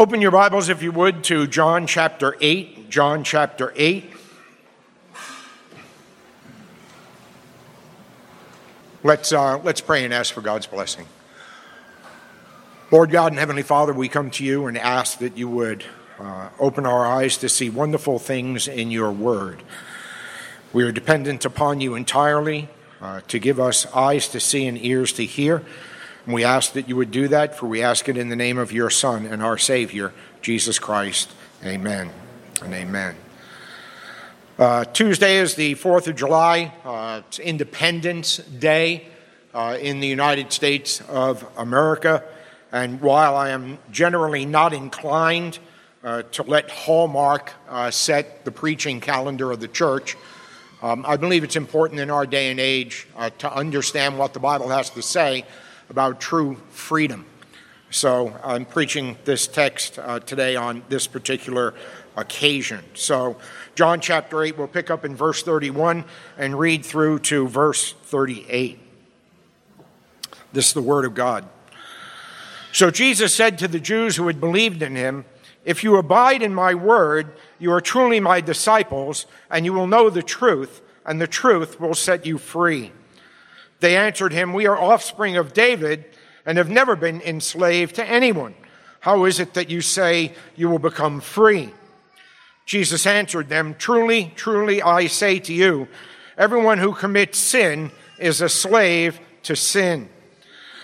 Open your Bibles, if you would, to John chapter 8. John chapter 8. Let's, uh, let's pray and ask for God's blessing. Lord God and Heavenly Father, we come to you and ask that you would uh, open our eyes to see wonderful things in your word. We are dependent upon you entirely uh, to give us eyes to see and ears to hear. And we ask that you would do that, for we ask it in the name of your Son and our Savior, Jesus Christ. Amen and amen. Uh, Tuesday is the 4th of July. Uh, it's Independence Day uh, in the United States of America. And while I am generally not inclined uh, to let Hallmark uh, set the preaching calendar of the church, um, I believe it's important in our day and age uh, to understand what the Bible has to say about true freedom. So I'm preaching this text uh, today on this particular occasion. So, John chapter 8, we'll pick up in verse 31 and read through to verse 38. This is the word of God. So Jesus said to the Jews who had believed in him, If you abide in my word, you are truly my disciples, and you will know the truth, and the truth will set you free. They answered him, We are offspring of David and have never been enslaved to anyone. How is it that you say you will become free? Jesus answered them, Truly, truly, I say to you, everyone who commits sin is a slave to sin.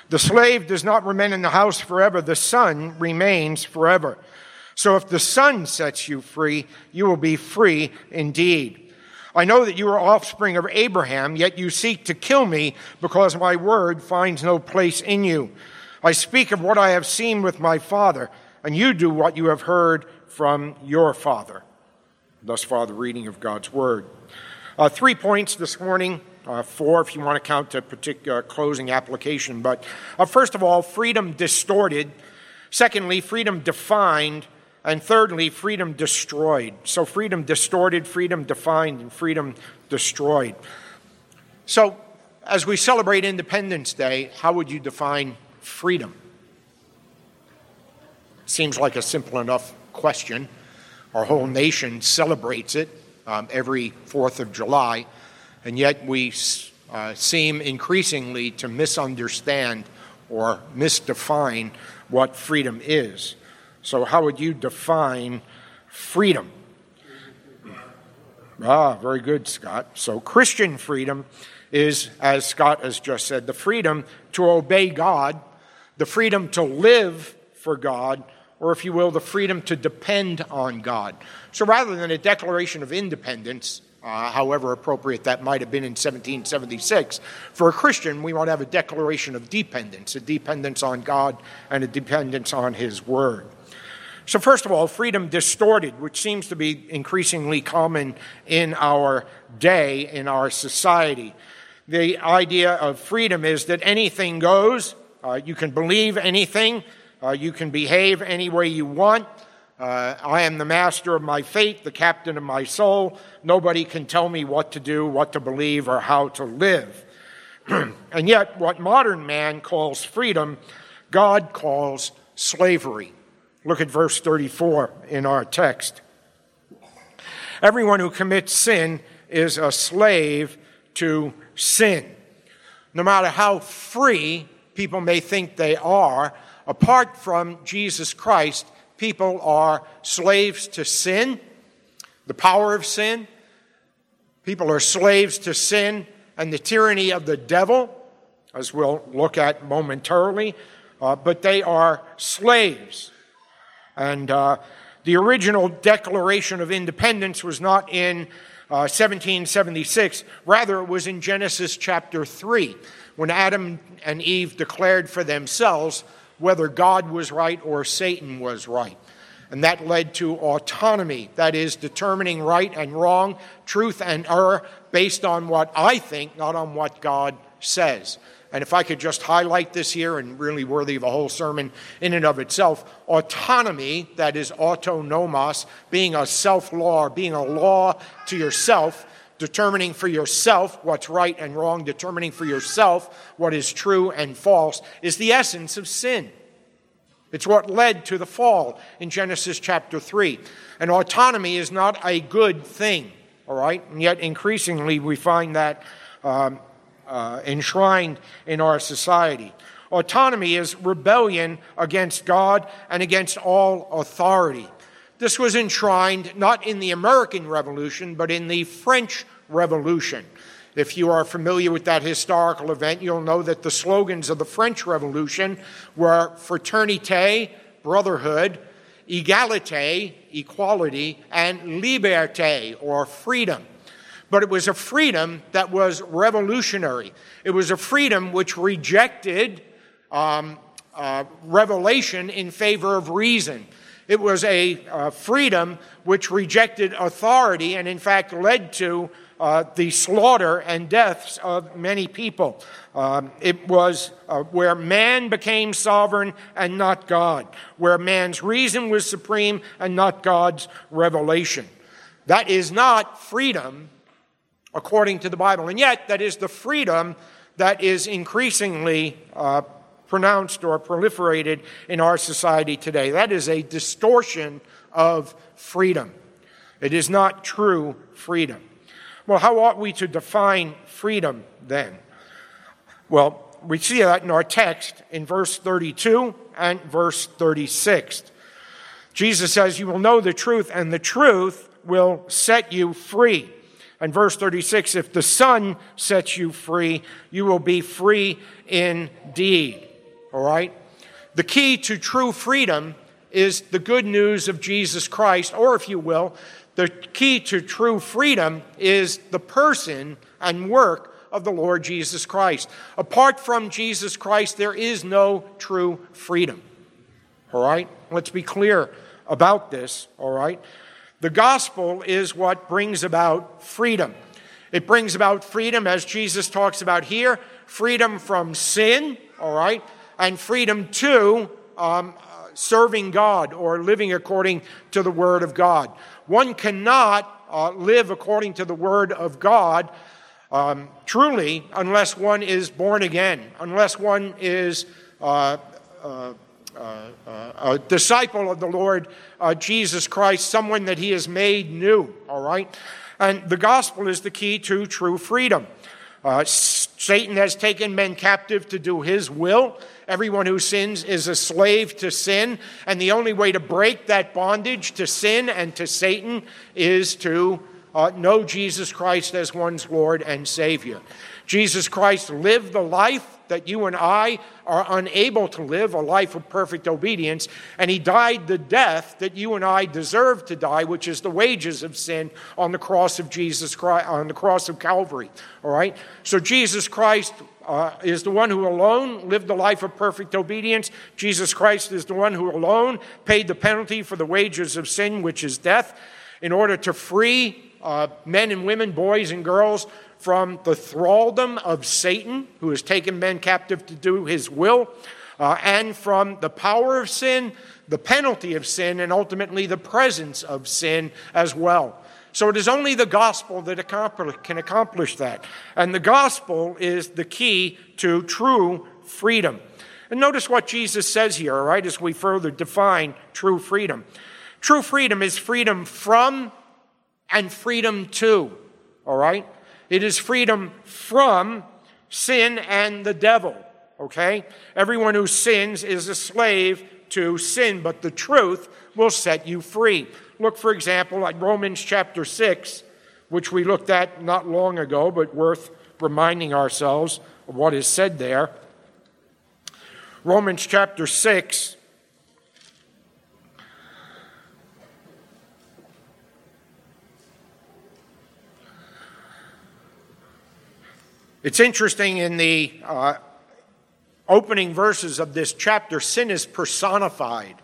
The slave does not remain in the house forever, the son remains forever. So if the son sets you free, you will be free indeed. I know that you are offspring of Abraham, yet you seek to kill me because my word finds no place in you. I speak of what I have seen with my father, and you do what you have heard from your father. Thus far, the reading of God's word. Uh, three points this morning, uh, four if you want to count a particular closing application. But uh, first of all, freedom distorted. Secondly, freedom defined. And thirdly, freedom destroyed. So, freedom distorted, freedom defined, and freedom destroyed. So, as we celebrate Independence Day, how would you define freedom? Seems like a simple enough question. Our whole nation celebrates it um, every 4th of July, and yet we uh, seem increasingly to misunderstand or misdefine what freedom is. So, how would you define freedom? Ah, very good, Scott. So, Christian freedom is, as Scott has just said, the freedom to obey God, the freedom to live for God, or if you will, the freedom to depend on God. So, rather than a declaration of independence, uh, however appropriate that might have been in 1776. For a Christian, we want to have a declaration of dependence, a dependence on God and a dependence on His Word. So, first of all, freedom distorted, which seems to be increasingly common in our day, in our society. The idea of freedom is that anything goes, uh, you can believe anything, uh, you can behave any way you want. Uh, I am the master of my fate, the captain of my soul. Nobody can tell me what to do, what to believe, or how to live. and yet, what modern man calls freedom, God calls slavery. Look at verse 34 in our text. Everyone who commits sin is a slave to sin. No matter how free people may think they are, apart from Jesus Christ, people are slaves to sin, the power of sin. People are slaves to sin and the tyranny of the devil, as we'll look at momentarily, uh, but they are slaves and uh, the original Declaration of Independence was not in uh, 1776, rather, it was in Genesis chapter 3, when Adam and Eve declared for themselves whether God was right or Satan was right. And that led to autonomy, that is, determining right and wrong, truth and error, based on what I think, not on what God says. And if I could just highlight this here, and really worthy of a whole sermon in and of itself, autonomy, that is autonomos, being a self law, being a law to yourself, determining for yourself what's right and wrong, determining for yourself what is true and false, is the essence of sin. It's what led to the fall in Genesis chapter 3. And autonomy is not a good thing, all right? And yet, increasingly, we find that um, uh, enshrined in our society. Autonomy is rebellion against God and against all authority. This was enshrined not in the American Revolution, but in the French Revolution. If you are familiar with that historical event, you'll know that the slogans of the French Revolution were fraternité, brotherhood, égalité, equality, and liberté, or freedom. But it was a freedom that was revolutionary. It was a freedom which rejected um, uh, revelation in favor of reason. It was a uh, freedom which rejected authority and, in fact, led to uh, the slaughter and deaths of many people. Um, it was uh, where man became sovereign and not God, where man's reason was supreme and not God's revelation. That is not freedom according to the Bible. And yet, that is the freedom that is increasingly uh, pronounced or proliferated in our society today. That is a distortion of freedom. It is not true freedom. Well, how ought we to define freedom then? Well, we see that in our text in verse 32 and verse 36. Jesus says, You will know the truth, and the truth will set you free. And verse 36 If the Son sets you free, you will be free indeed. All right? The key to true freedom is the good news of Jesus Christ, or if you will, the key to true freedom is the person and work of the Lord Jesus Christ. Apart from Jesus Christ, there is no true freedom. All right? Let's be clear about this, all right? The gospel is what brings about freedom. It brings about freedom, as Jesus talks about here freedom from sin, all right, and freedom to um, serving God or living according to the Word of God. One cannot uh, live according to the Word of God um, truly unless one is born again, unless one is uh, uh, a disciple of the Lord uh, Jesus Christ, someone that He has made new, all right? And the gospel is the key to true freedom. Satan has taken men captive to do his will. Everyone who sins is a slave to sin. And the only way to break that bondage to sin and to Satan is to uh, know Jesus Christ as one's Lord and Savior. Jesus Christ lived the life that you and I are unable to live, a life of perfect obedience, and he died the death that you and I deserve to die, which is the wages of sin on the cross of Jesus Christ, on the cross of Calvary. All right? So Jesus Christ uh, is the one who alone lived the life of perfect obedience. Jesus Christ is the one who alone paid the penalty for the wages of sin, which is death, in order to free uh, men and women, boys and girls, from the thraldom of Satan, who has taken men captive to do his will, uh, and from the power of sin, the penalty of sin, and ultimately the presence of sin as well. So it is only the gospel that can accomplish that. And the gospel is the key to true freedom. And notice what Jesus says here, all right, as we further define true freedom. True freedom is freedom from and freedom to, all right? It is freedom from sin and the devil, okay? Everyone who sins is a slave to sin, but the truth will set you free. Look, for example, at Romans chapter 6, which we looked at not long ago, but worth reminding ourselves of what is said there. Romans chapter 6. It's interesting in the uh, opening verses of this chapter, sin is personified,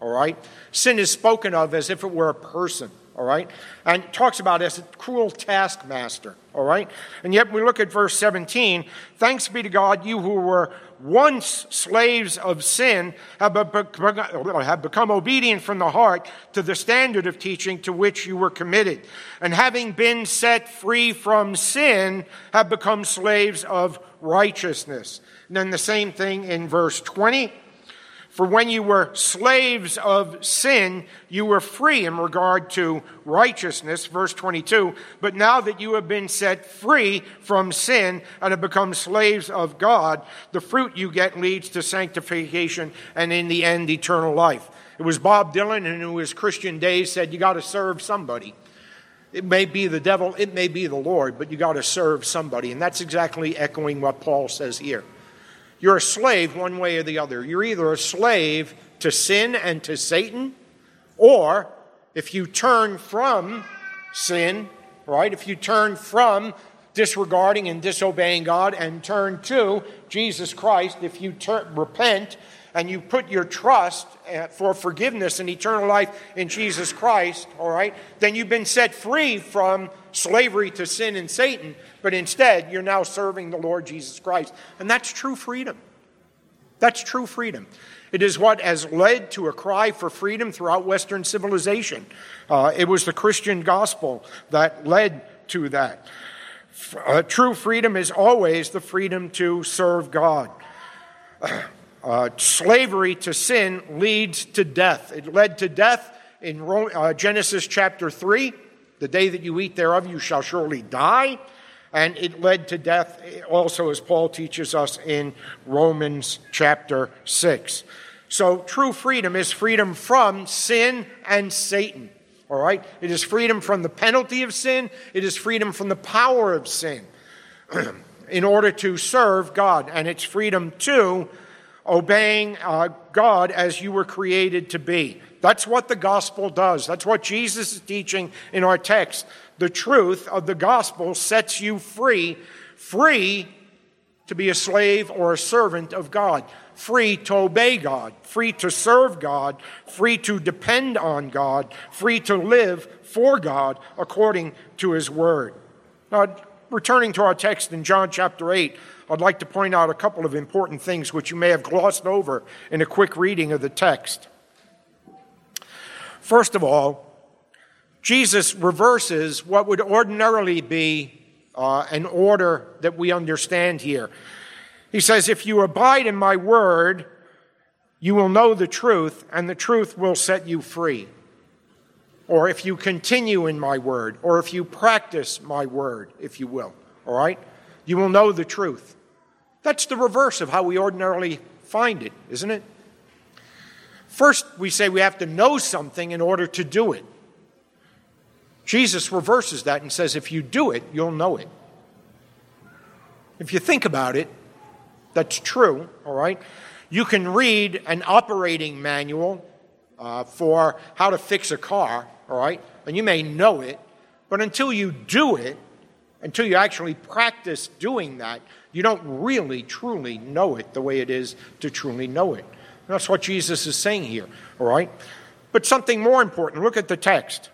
all right? Sin is spoken of as if it were a person, all right? And talks about as a cruel taskmaster, all right? And yet we look at verse 17 Thanks be to God, you who were once slaves of sin have, become obedient from the heart to the standard of teaching to which you were committed. And having been set free from sin, have become slaves of righteousness. And then the same thing in verse 20. For when you were slaves of sin, you were free in regard to righteousness, verse 22. But now that you have been set free from sin and have become slaves of God, the fruit you get leads to sanctification and in the end, eternal life. It was Bob Dylan in his Christian days said, You got to serve somebody. It may be the devil, it may be the Lord, but you got to serve somebody. And that's exactly echoing what Paul says here. You're a slave one way or the other. You're either a slave to sin and to Satan, or if you turn from sin, right, if you turn from disregarding and disobeying God and turn to Jesus Christ, if you repent and you put your trust uh, for forgiveness and eternal life in Jesus Christ, all right, then you've been set free from slavery to sin and Satan, but instead you're now serving the Lord Jesus Christ. And that's true freedom. That's true freedom. It is what has led to a cry for freedom throughout Western civilization. Uh, it was the Christian gospel that led to that. Uh, true freedom is always the freedom to serve God. Uh, slavery to sin leads to death. It led to death in Rome, uh, Genesis chapter 3. The day that you eat thereof, you shall surely die. And it led to death also, as Paul teaches us in Romans chapter 6. So, true freedom is freedom from sin and Satan. All right? It is freedom from the penalty of sin, it is freedom from the power of sin in order to serve God. And it's freedom to obeying uh, God as you were created to be. That's what the gospel does. That's what Jesus is teaching in our text. The truth of the gospel sets you free, free to be a slave or a servant of God, free to obey God, free to serve God, free to depend on God, free to live for God according to his word. Now, returning to our text in John chapter 8, I'd like to point out a couple of important things which you may have glossed over in a quick reading of the text. First of all, Jesus reverses what would ordinarily be uh, an order that we understand here. He says, If you abide in my word, you will know the truth, and the truth will set you free. Or if you continue in my word, or if you practice my word, if you will, all right? You will know the truth. That's the reverse of how we ordinarily find it, isn't it? First, we say we have to know something in order to do it. Jesus reverses that and says, if you do it, you'll know it. If you think about it, that's true, all right? You can read an operating manual uh, for how to fix a car, all right? And you may know it, but until you do it, until you actually practice doing that, you don't really, truly know it the way it is to truly know it. And that's what Jesus is saying here, all right? But something more important look at the text.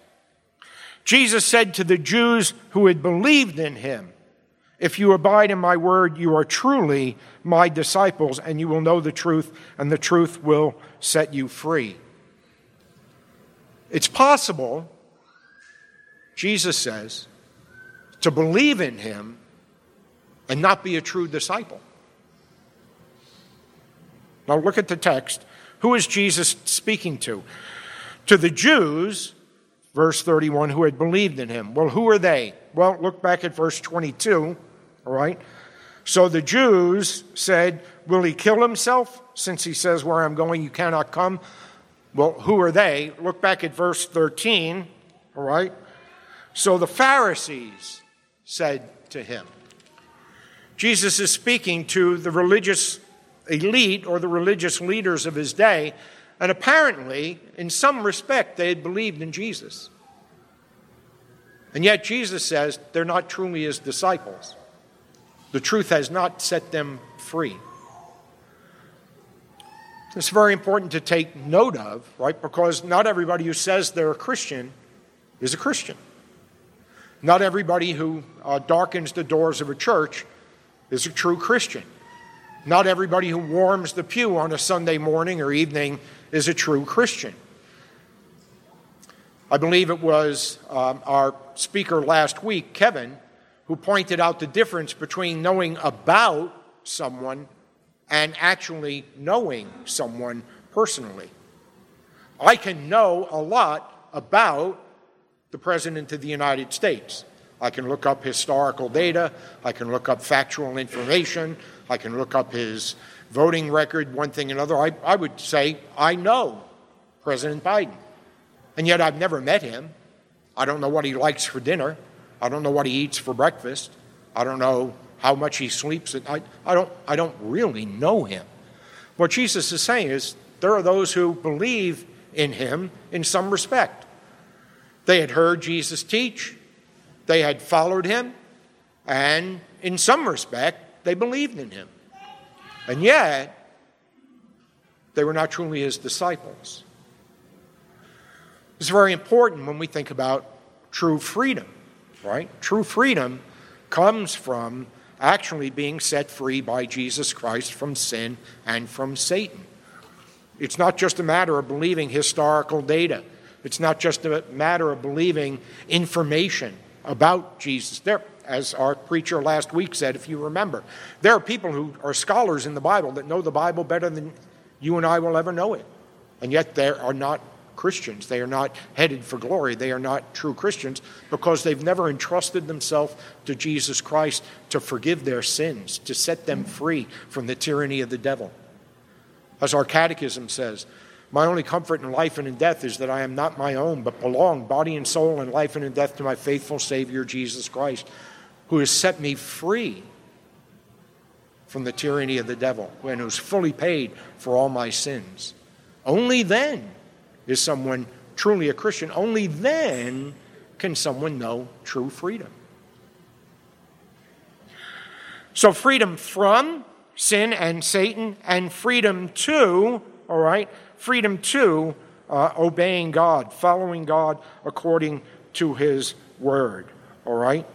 Jesus said to the Jews who had believed in him, If you abide in my word, you are truly my disciples, and you will know the truth, and the truth will set you free. It's possible, Jesus says, to believe in him and not be a true disciple. Now look at the text. Who is Jesus speaking to? To the Jews, verse 31, who had believed in him. Well, who are they? Well, look back at verse 22, all right? So the Jews said, Will he kill himself? Since he says, Where I'm going, you cannot come. Well, who are they? Look back at verse 13, all right? So the Pharisees said to him, Jesus is speaking to the religious elite or the religious leaders of his day, and apparently, in some respect, they had believed in Jesus. And yet, Jesus says they're not truly his disciples. The truth has not set them free. It's very important to take note of, right? Because not everybody who says they're a Christian is a Christian. Not everybody who uh, darkens the doors of a church is a true Christian. Not everybody who warms the pew on a Sunday morning or evening is a true Christian. I believe it was um, our speaker last week, Kevin, who pointed out the difference between knowing about someone and actually knowing someone personally. I can know a lot about the President of the United States. I can look up historical data, I can look up factual information, I can look up his voting record, one thing another. I, I would say I know President Biden. And yet I've never met him. I don't know what he likes for dinner. I don't know what he eats for breakfast. I don't know how much he sleeps at night. I don't, I don't really know him. What Jesus is saying is there are those who believe in him in some respect. They had heard Jesus teach, they had followed him, and in some respect, they believed in him. And yet, they were not truly his disciples. It's very important when we think about true freedom, right? True freedom comes from actually being set free by Jesus Christ from sin and from Satan. It's not just a matter of believing historical data. It's not just a matter of believing information about Jesus. There, as our preacher last week said, if you remember, there are people who are scholars in the Bible that know the Bible better than you and I will ever know it. And yet they are not Christians. They are not headed for glory. They are not true Christians because they've never entrusted themselves to Jesus Christ to forgive their sins, to set them free from the tyranny of the devil. As our catechism says, my only comfort in life and in death is that I am not my own, but belong, body and soul, in life and in death, to my faithful Savior, Jesus Christ, who has set me free from the tyranny of the devil and who's fully paid for all my sins. Only then is someone truly a Christian. Only then can someone know true freedom. So, freedom from sin and Satan, and freedom to, all right, freedom to uh, obeying God, following God according to his word, all right?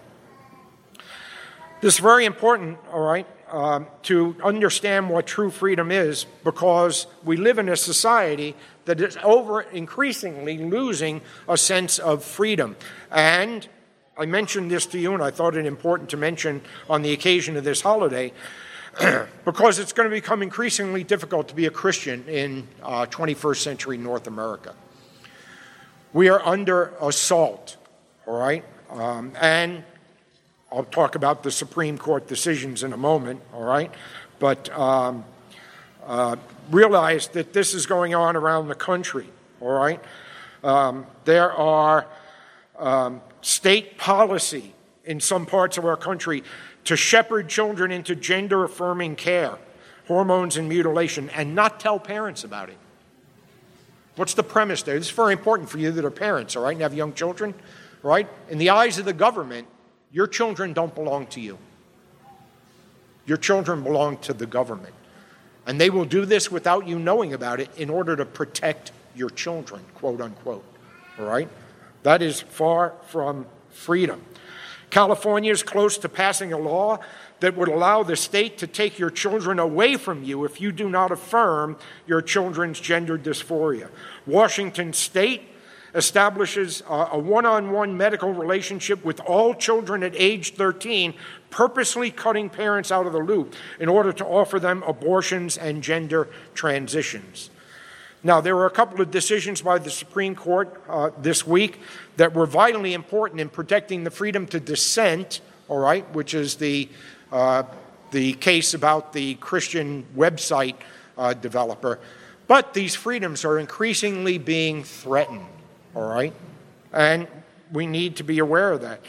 This is very important, all right, um, to understand what true freedom is because we live in a society that is over increasingly losing a sense of freedom. And I mentioned this to you, and I thought it important to mention on the occasion of this holiday because it's going to become increasingly difficult to be a Christian in uh, 21st century North America. We are under assault, all right? Um, and I'll talk about the Supreme Court decisions in a moment, all right? But um, uh, realize that this is going on around the country, all right? Um, there are um, state policy in some parts of our country to shepherd children into gender affirming care, hormones and mutilation, and not tell parents about it. What's the premise there? This is very important for you that are parents, all right, and have young children, right? In the eyes of the government, your children don't belong to you. Your children belong to the government. And they will do this without you knowing about it in order to protect your children, quote unquote. All right? That is far from freedom. California is close to passing a law that would allow the state to take your children away from you if you do not affirm your children's gender dysphoria. Washington state establishes a one on one medical relationship with all children at age 13, purposely cutting parents out of the loop in order to offer them abortions and gender transitions. Now, there were a couple of decisions by the Supreme Court uh, this week that were vitally important in protecting the freedom to dissent, all right, which is the, uh, the case about the Christian website uh, developer. But these freedoms are increasingly being threatened all right? And we need to be aware of that.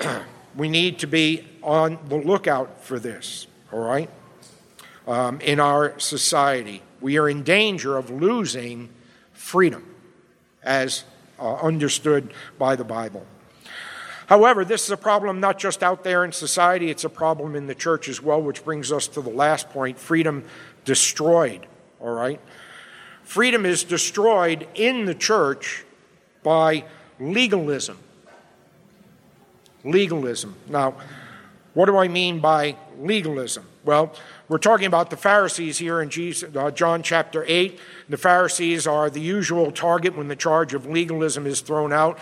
we need to be on the lookout for this, all right? Um, in our society, we are in danger of losing freedom as uh, understood by the Bible. However, this is a problem not just out there in society, it's a problem in the church as well, which brings us to the last point freedom destroyed, all right? Freedom is destroyed in the church by legalism. Legalism. Now, what do I mean by legalism? Well, we're talking about the Pharisees here in Jesus, uh, John chapter 8. The Pharisees are the usual target when the charge of legalism is thrown out.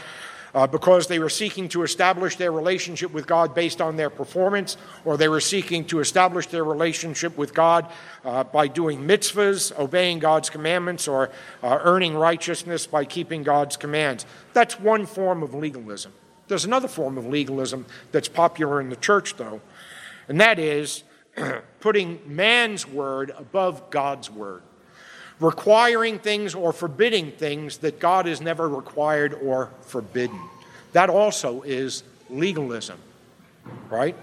Uh, because they were seeking to establish their relationship with God based on their performance, or they were seeking to establish their relationship with God uh, by doing mitzvahs, obeying God's commandments, or uh, earning righteousness by keeping God's commands. That's one form of legalism. There's another form of legalism that's popular in the church, though, and that is putting man's word above God's word requiring things or forbidding things that God has never required or forbidden. That also is legalism, right?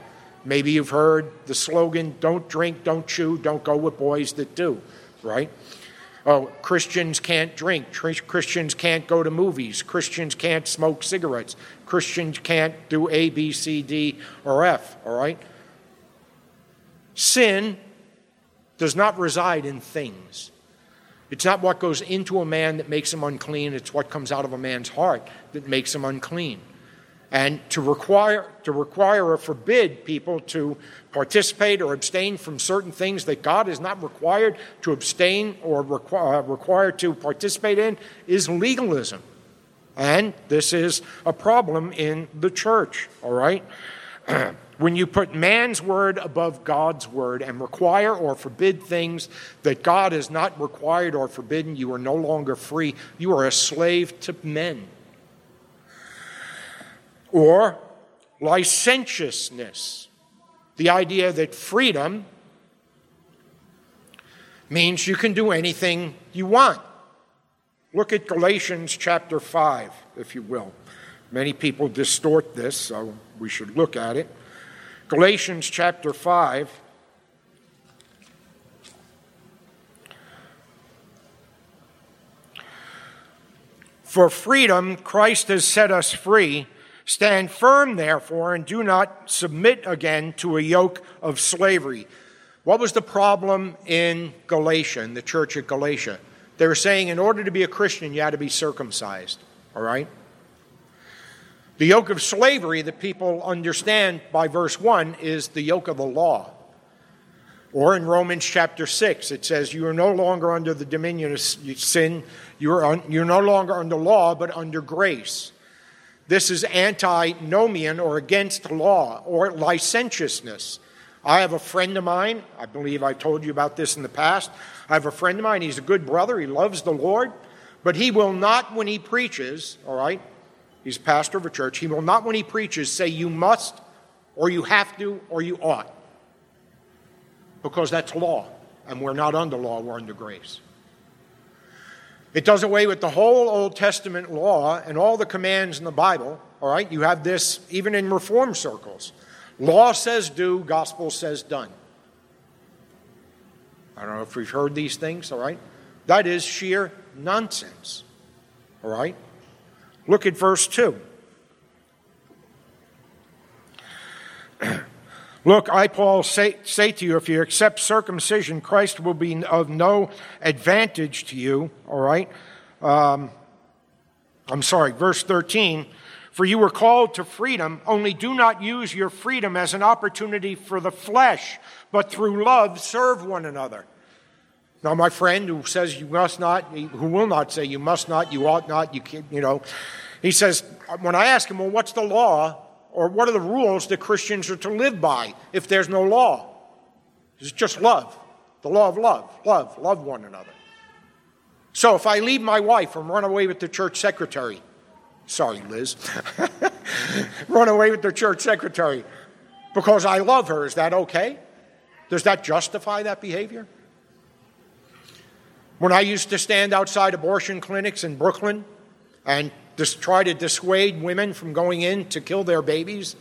Maybe you've heard the slogan, don't drink, don't chew, don't go with boys that do, right? Oh, Christians can't drink. Christians can't go to movies. Christians can't smoke cigarettes. Christians can't do A, B, C, D, or F, all right? Sin does not reside in things. It's not what goes into a man that makes him unclean, it's what comes out of a man's heart that makes him unclean. And to require, to require or forbid people to participate or abstain from certain things that God is not required to abstain or require, uh, required to participate in is legalism. And this is a problem in the church, all right? When you put man's word above God's word and require or forbid things that God has not required or forbidden, you are no longer free. You are a slave to men. Or licentiousness, the idea that freedom means you can do anything you want. Look at Galatians chapter 5, if you will. Many people distort this, so we should look at it. Galatians chapter 5. For freedom, Christ has set us free. Stand firm, therefore, and do not submit again to a yoke of slavery. What was the problem in Galatia, in the church at Galatia? They were saying in order to be a Christian, you had to be circumcised, all right? The yoke of slavery that people understand by verse 1 is the yoke of the law. Or in Romans chapter 6, it says, You are no longer under the dominion of sin, you're, un- you're no longer under law, but under grace. This is antinomian or against law or licentiousness. I have a friend of mine, I believe I told you about this in the past. I have a friend of mine, he's a good brother, he loves the Lord, but he will not, when he preaches, all right, He's pastor of a church. He will not, when he preaches, say you must, or you have to, or you ought. Because that's law. And we're not under law, we're under grace. It does away with the whole Old Testament law and all the commands in the Bible. All right, you have this even in reform circles. Law says do, gospel says done. I don't know if we've heard these things, all right? That is sheer nonsense, all right? Look at verse 2. Look, I, Paul, say, say to you, if you accept circumcision, Christ will be of no advantage to you, all right? Um, I'm sorry, verse 13. For you were called to freedom, only do not use your freedom as an opportunity for the flesh, but through love serve one another. Now, my friend who says you must not, who will not say you must not, you ought not, you can't, you know, he says, when I ask him, well, what's the law or what are the rules that Christians are to live by if there's no law? It's just love. The law of love. Love. Love one another. So if I leave my wife and run away with the church secretary, sorry, Liz, run away with the church secretary because I love her, is that okay? Does that justify that behavior? When I used to stand outside abortion clinics in Brooklyn and just try to dissuade women from going in to kill their babies,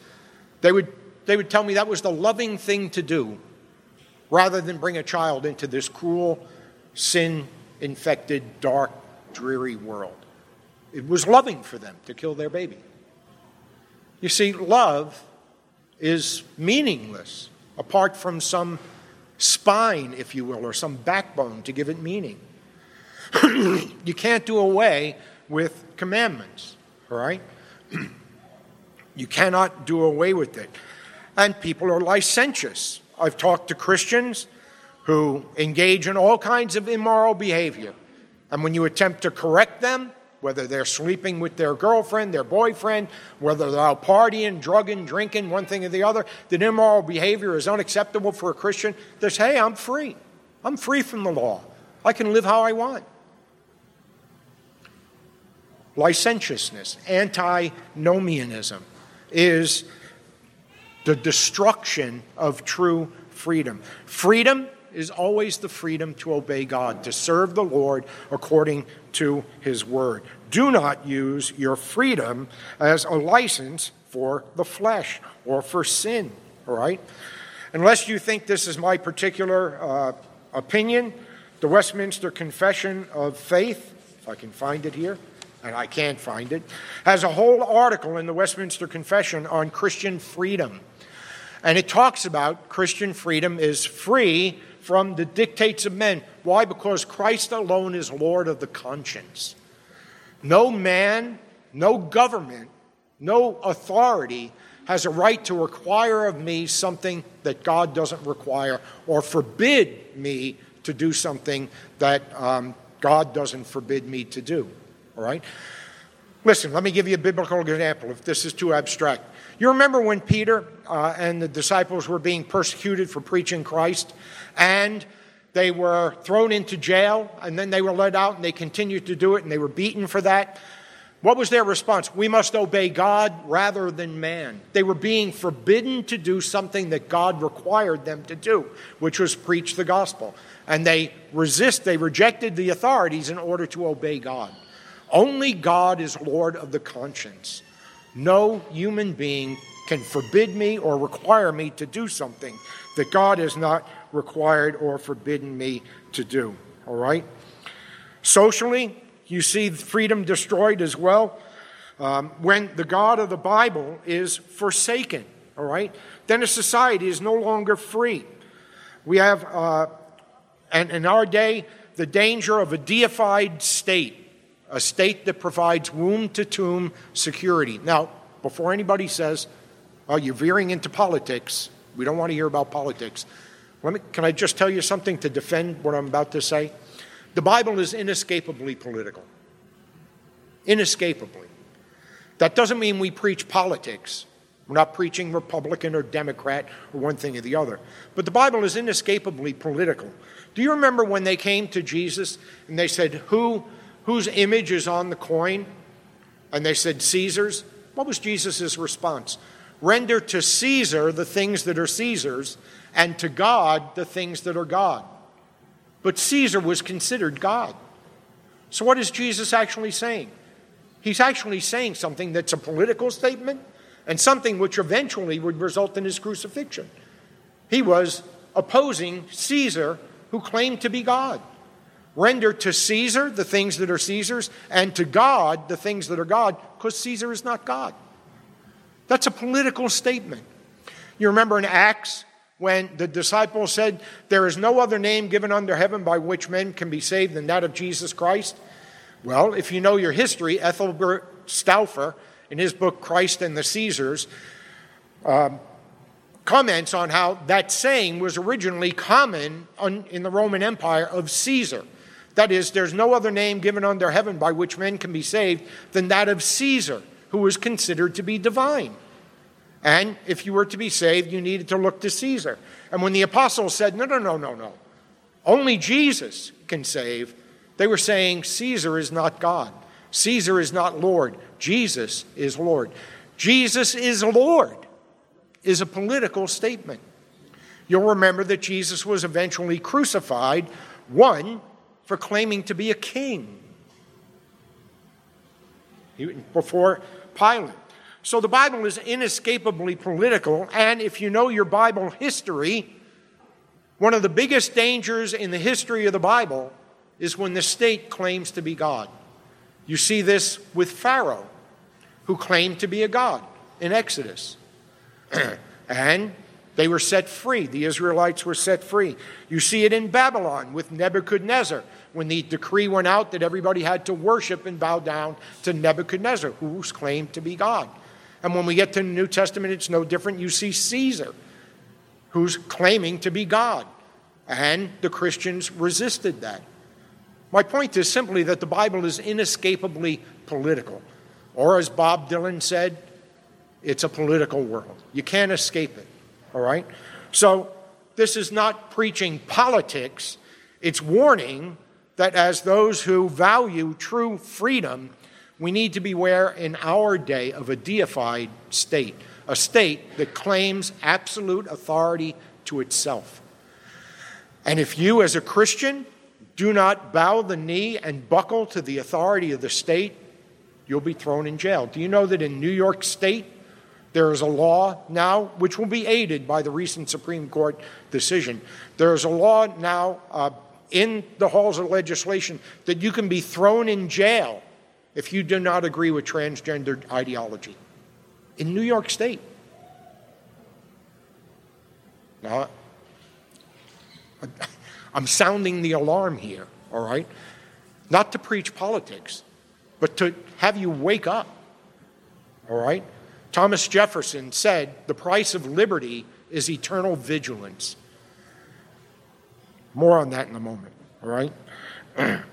they would, they would tell me that was the loving thing to do rather than bring a child into this cruel, sin infected, dark, dreary world. It was loving for them to kill their baby. You see, love is meaningless apart from some spine, if you will, or some backbone to give it meaning. you can't do away with commandments, all right? you cannot do away with it. And people are licentious. I've talked to Christians who engage in all kinds of immoral behavior. And when you attempt to correct them, whether they're sleeping with their girlfriend, their boyfriend, whether they're out partying, drugging, drinking, one thing or the other, that immoral behavior is unacceptable for a Christian, they say, hey, I'm free. I'm free from the law. I can live how I want. Licentiousness, antinomianism, is the destruction of true freedom. Freedom is always the freedom to obey God, to serve the Lord according to his word. Do not use your freedom as a license for the flesh or for sin, all right? Unless you think this is my particular uh, opinion, the Westminster Confession of Faith, if I can find it here, and I can't find it, has a whole article in the Westminster Confession on Christian freedom. And it talks about Christian freedom is free from the dictates of men. Why? Because Christ alone is Lord of the conscience. No man, no government, no authority has a right to require of me something that God doesn't require or forbid me to do something that um, God doesn't forbid me to do. All right? Listen, let me give you a biblical example if this is too abstract. You remember when Peter uh, and the disciples were being persecuted for preaching Christ, and they were thrown into jail, and then they were let out, and they continued to do it, and they were beaten for that. What was their response? We must obey God rather than man. They were being forbidden to do something that God required them to do, which was preach the gospel. And they resist, they rejected the authorities in order to obey God. Only God is Lord of the conscience. No human being can forbid me or require me to do something that God has not required or forbidden me to do. All right? Socially, you see freedom destroyed as well. Um, when the God of the Bible is forsaken, all right, then a society is no longer free. We have, uh, and in our day, the danger of a deified state a state that provides womb to tomb security. Now, before anybody says, oh, you're veering into politics, we don't want to hear about politics. Let me, can I just tell you something to defend what I'm about to say? The Bible is inescapably political. Inescapably. That doesn't mean we preach politics. We're not preaching Republican or Democrat or one thing or the other. But the Bible is inescapably political. Do you remember when they came to Jesus and they said, Who Whose image is on the coin? And they said, Caesar's. What was Jesus' response? Render to Caesar the things that are Caesar's, and to God the things that are God. But Caesar was considered God. So, what is Jesus actually saying? He's actually saying something that's a political statement and something which eventually would result in his crucifixion. He was opposing Caesar, who claimed to be God. Render to Caesar the things that are Caesar's, and to God the things that are God, because Caesar is not God. That's a political statement. You remember in Acts when the disciples said, There is no other name given under heaven by which men can be saved than that of Jesus Christ? Well, if you know your history, Ethelbert Stauffer, in his book Christ and the Caesars, um, comments on how that saying was originally common in the Roman Empire of Caesar. That is, there's no other name given under heaven by which men can be saved than that of Caesar, who was considered to be divine. And if you were to be saved, you needed to look to Caesar. And when the apostles said, no, no, no, no, no, only Jesus can save, they were saying, Caesar is not God. Caesar is not Lord. Jesus is Lord. Jesus is Lord is a political statement. You'll remember that Jesus was eventually crucified, one, for claiming to be a king before Pilate. So the Bible is inescapably political, and if you know your Bible history, one of the biggest dangers in the history of the Bible is when the state claims to be God. You see this with Pharaoh, who claimed to be a god in Exodus. and they were set free. The Israelites were set free. You see it in Babylon with Nebuchadnezzar when the decree went out that everybody had to worship and bow down to Nebuchadnezzar, who's claimed to be God. And when we get to the New Testament, it's no different. You see Caesar, who's claiming to be God. And the Christians resisted that. My point is simply that the Bible is inescapably political. Or, as Bob Dylan said, it's a political world. You can't escape it, all right? So, this is not preaching politics, it's warning that as those who value true freedom, we need to beware in our day of a deified state, a state that claims absolute authority to itself. And if you, as a Christian, do not bow the knee and buckle to the authority of the state, you'll be thrown in jail. Do you know that in New York State, there is a law now, which will be aided by the recent Supreme Court decision. There is a law now uh, in the halls of legislation that you can be thrown in jail if you do not agree with transgender ideology. In New York State. Now, I'm sounding the alarm here, all right? Not to preach politics, but to have you wake up, all right? Thomas Jefferson said, The price of liberty is eternal vigilance. More on that in a moment, all right?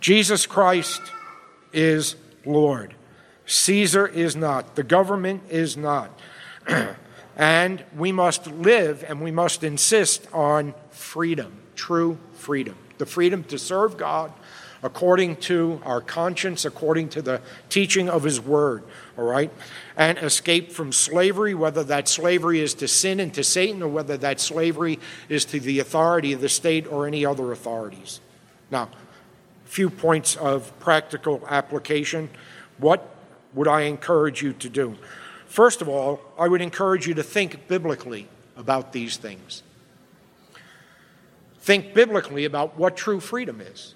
Jesus Christ is Lord. Caesar is not. The government is not. and we must live and we must insist on freedom, true freedom. The freedom to serve God according to our conscience, according to the teaching of His Word, all right? And escape from slavery, whether that slavery is to sin and to Satan, or whether that slavery is to the authority of the state or any other authorities. Now, a few points of practical application. What would I encourage you to do? First of all, I would encourage you to think biblically about these things. Think biblically about what true freedom is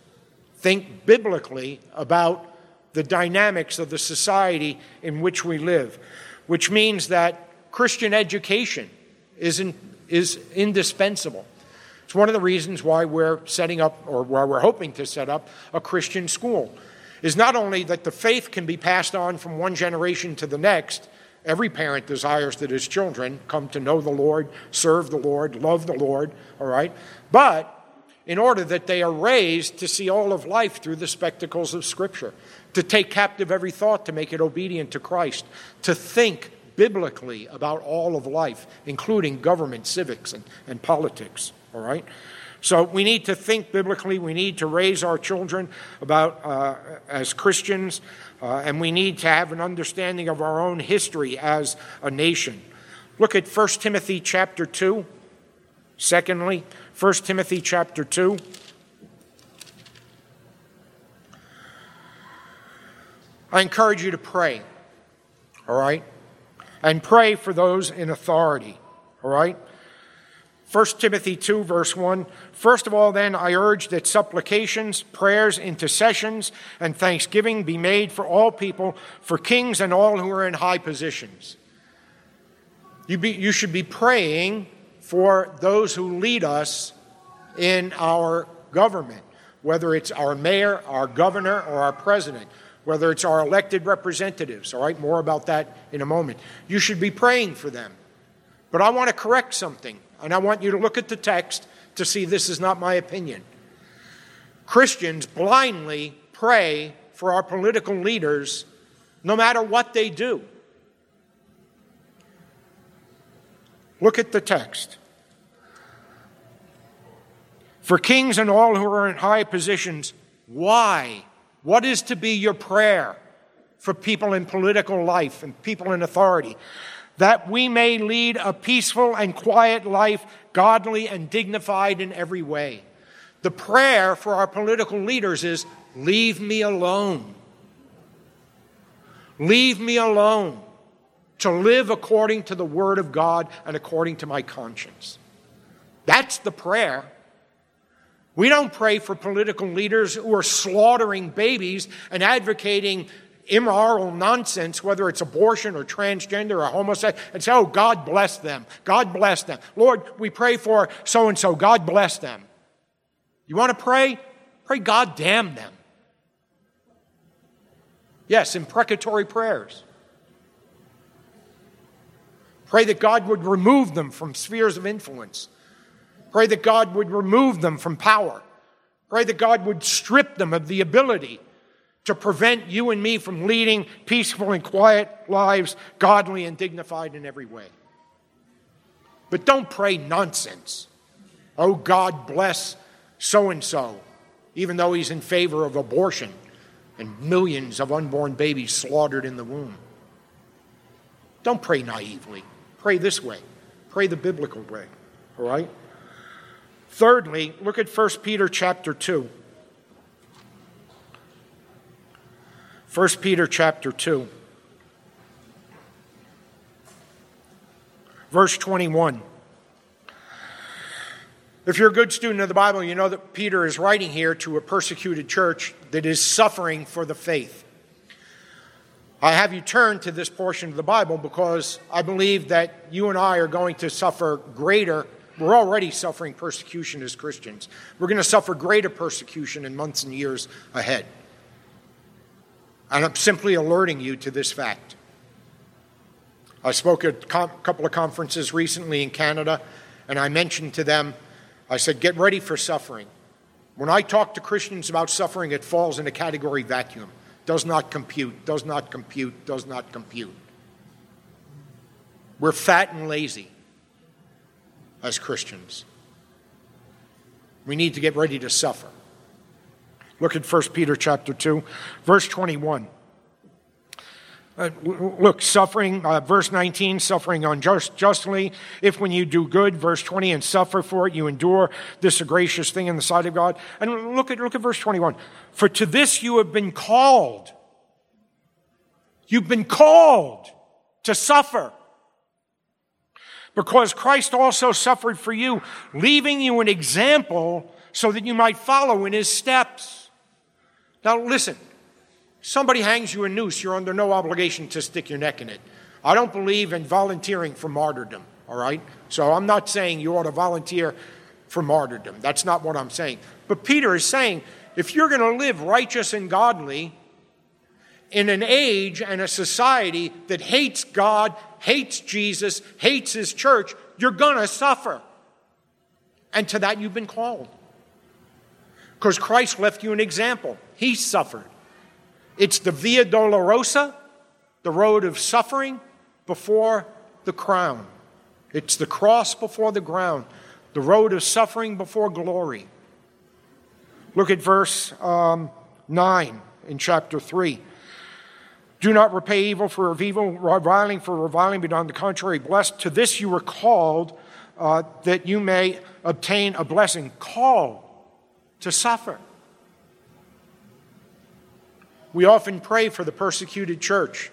think biblically about the dynamics of the society in which we live, which means that Christian education is, in, is indispensable. It's one of the reasons why we're setting up, or why we're hoping to set up, a Christian school. Is not only that the faith can be passed on from one generation to the next, every parent desires that his children come to know the Lord, serve the Lord, love the Lord, all right? But in order that they are raised to see all of life through the spectacles of Scripture, to take captive every thought to make it obedient to Christ, to think biblically about all of life, including government, civics, and, and politics. All right? So we need to think biblically. We need to raise our children about uh, as Christians, uh, and we need to have an understanding of our own history as a nation. Look at 1 Timothy chapter 2. Secondly, 1 Timothy chapter 2. I encourage you to pray, all right? And pray for those in authority, all right? 1 Timothy 2, verse 1. First of all, then, I urge that supplications, prayers, intercessions, and thanksgiving be made for all people, for kings and all who are in high positions. You, be, you should be praying for those who lead us in our government, whether it's our mayor, our governor, or our president, whether it's our elected representatives. All right, more about that in a moment. You should be praying for them. But I want to correct something, and I want you to look at the text to see this is not my opinion. Christians blindly pray for our political leaders no matter what they do. Look at the text. For kings and all who are in high positions, why? What is to be your prayer for people in political life and people in authority? That we may lead a peaceful and quiet life, godly and dignified in every way. The prayer for our political leaders is leave me alone. Leave me alone to live according to the Word of God and according to my conscience. That's the prayer. We don't pray for political leaders who are slaughtering babies and advocating immoral nonsense, whether it's abortion or transgender or homosexual, and say, oh, God bless them. God bless them. Lord, we pray for so and so. God bless them. You want to pray? Pray, God damn them. Yes, imprecatory prayers. Pray that God would remove them from spheres of influence. Pray that God would remove them from power. Pray that God would strip them of the ability to prevent you and me from leading peaceful and quiet lives, godly and dignified in every way. But don't pray nonsense. Oh, God bless so and so, even though he's in favor of abortion and millions of unborn babies slaughtered in the womb. Don't pray naively. Pray this way. Pray the biblical way. All right? Thirdly, look at 1 Peter chapter 2. 1 Peter chapter 2. Verse 21. If you're a good student of the Bible, you know that Peter is writing here to a persecuted church that is suffering for the faith. I have you turn to this portion of the Bible because I believe that you and I are going to suffer greater. We're already suffering persecution as Christians. We're going to suffer greater persecution in months and years ahead. And I'm simply alerting you to this fact. I spoke at a couple of conferences recently in Canada, and I mentioned to them I said, get ready for suffering. When I talk to Christians about suffering, it falls in a category vacuum. Does not compute, does not compute, does not compute. We're fat and lazy as Christians. We need to get ready to suffer. Look at 1 Peter chapter 2, verse 21. Uh, look, suffering, uh, verse 19, suffering unjustly. If when you do good, verse 20, and suffer for it, you endure this a gracious thing in the sight of God. And look at, look at verse 21. For to this you have been called. You've been called to suffer. Because Christ also suffered for you, leaving you an example so that you might follow in his steps. Now listen, somebody hangs you a noose, you're under no obligation to stick your neck in it. I don't believe in volunteering for martyrdom, all right? So I'm not saying you ought to volunteer for martyrdom. That's not what I'm saying. But Peter is saying if you're going to live righteous and godly in an age and a society that hates God, hates Jesus, hates his church, you're going to suffer. And to that you've been called. Because Christ left you an example. He suffered. It's the Via Dolorosa, the road of suffering before the crown. It's the cross before the ground, the road of suffering before glory. Look at verse um, 9 in chapter 3. Do not repay evil for evil, reviling for reviling, but on the contrary, blessed. To this you were called, uh, that you may obtain a blessing. Called to suffer. We often pray for the persecuted church.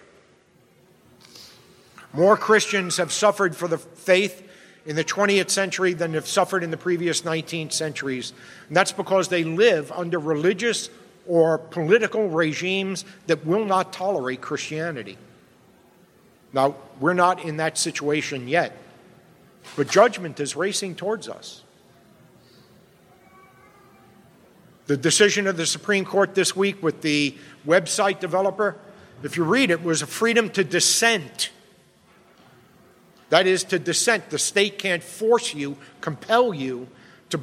More Christians have suffered for the faith in the 20th century than have suffered in the previous 19 centuries. And that's because they live under religious or political regimes that will not tolerate Christianity. Now, we're not in that situation yet, but judgment is racing towards us. The decision of the Supreme Court this week with the website developer, if you read it, was a freedom to dissent. That is, to dissent. The state can't force you, compel you to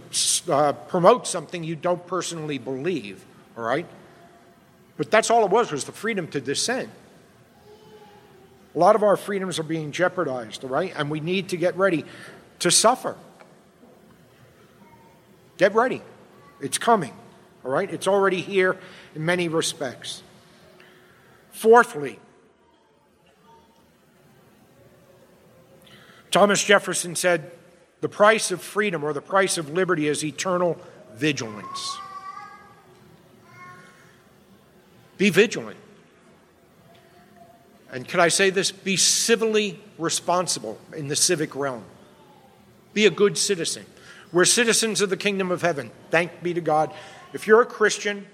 uh, promote something you don't personally believe, all right? But that's all it was, was the freedom to dissent. A lot of our freedoms are being jeopardized, all right? And we need to get ready to suffer. Get ready. It's coming. All right? It's already here in many respects. Fourthly, Thomas Jefferson said, the price of freedom or the price of liberty is eternal vigilance. Be vigilant. And can I say this? Be civilly responsible in the civic realm. Be a good citizen. We're citizens of the kingdom of heaven. Thank be to God. If you're a Christian,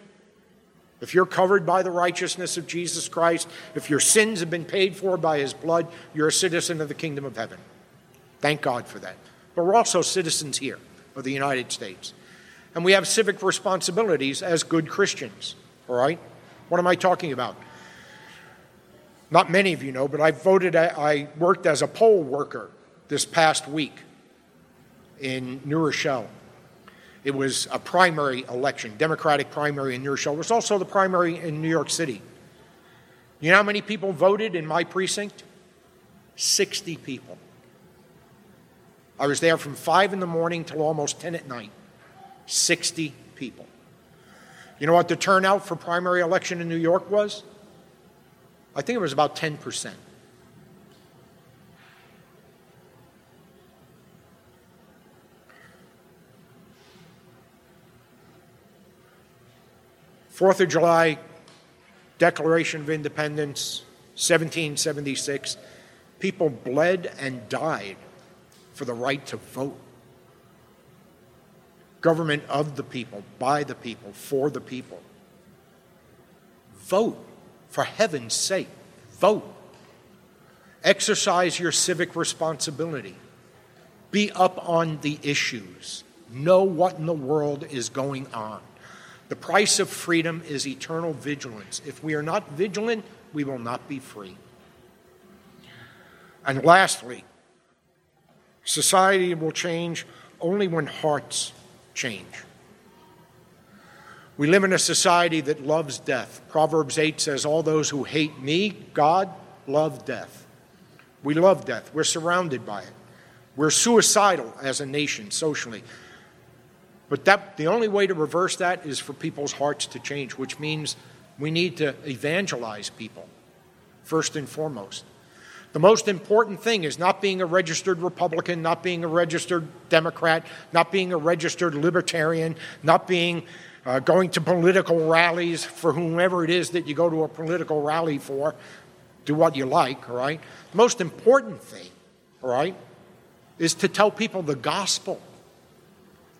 if you're covered by the righteousness of Jesus Christ, if your sins have been paid for by his blood, you're a citizen of the kingdom of heaven. Thank God for that. But we're also citizens here of the United States. And we have civic responsibilities as good Christians. All right? What am I talking about? Not many of you know, but I voted, I worked as a poll worker this past week in New Rochelle. It was a primary election, Democratic primary in New York. It was also the primary in New York City. You know how many people voted in my precinct? 60 people. I was there from 5 in the morning till almost 10 at night. 60 people. You know what the turnout for primary election in New York was? I think it was about 10%. Fourth of July, Declaration of Independence, 1776, people bled and died for the right to vote. Government of the people, by the people, for the people. Vote, for heaven's sake. Vote. Exercise your civic responsibility. Be up on the issues. Know what in the world is going on. The price of freedom is eternal vigilance. If we are not vigilant, we will not be free. And lastly, society will change only when hearts change. We live in a society that loves death. Proverbs 8 says, All those who hate me, God, love death. We love death. We're surrounded by it. We're suicidal as a nation socially. But that, the only way to reverse that is for people's hearts to change, which means we need to evangelize people, first and foremost. The most important thing is not being a registered Republican, not being a registered Democrat, not being a registered Libertarian, not being uh, going to political rallies for whomever it is that you go to a political rally for. Do what you like, all right? The most important thing, all right, is to tell people the gospel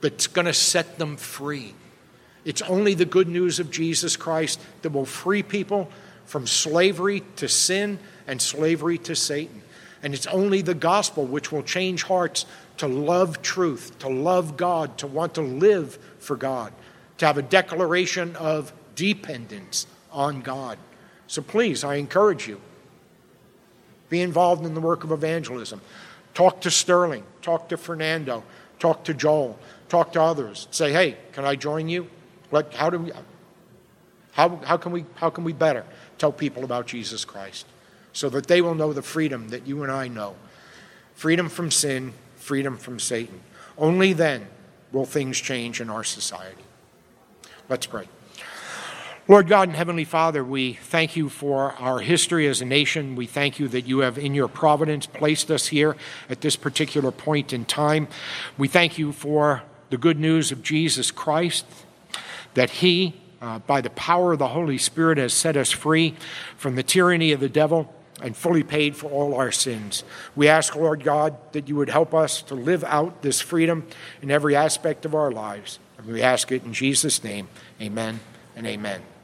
that's going to set them free. It's only the good news of Jesus Christ that will free people from slavery to sin and slavery to Satan. And it's only the gospel which will change hearts to love truth, to love God, to want to live for God, to have a declaration of dependence on God. So please, I encourage you, be involved in the work of evangelism. Talk to Sterling, talk to Fernando, talk to Joel, talk to others. Say, hey, can I join you? What, how, do we, how, how, can we, how can we better tell people about Jesus Christ so that they will know the freedom that you and I know? Freedom from sin, freedom from Satan. Only then will things change in our society. Let's pray. Lord God and Heavenly Father, we thank you for our history as a nation. We thank you that you have, in your providence, placed us here at this particular point in time. We thank you for the good news of Jesus Christ, that He, uh, by the power of the Holy Spirit, has set us free from the tyranny of the devil and fully paid for all our sins. We ask, Lord God, that you would help us to live out this freedom in every aspect of our lives. And we ask it in Jesus' name. Amen and amen.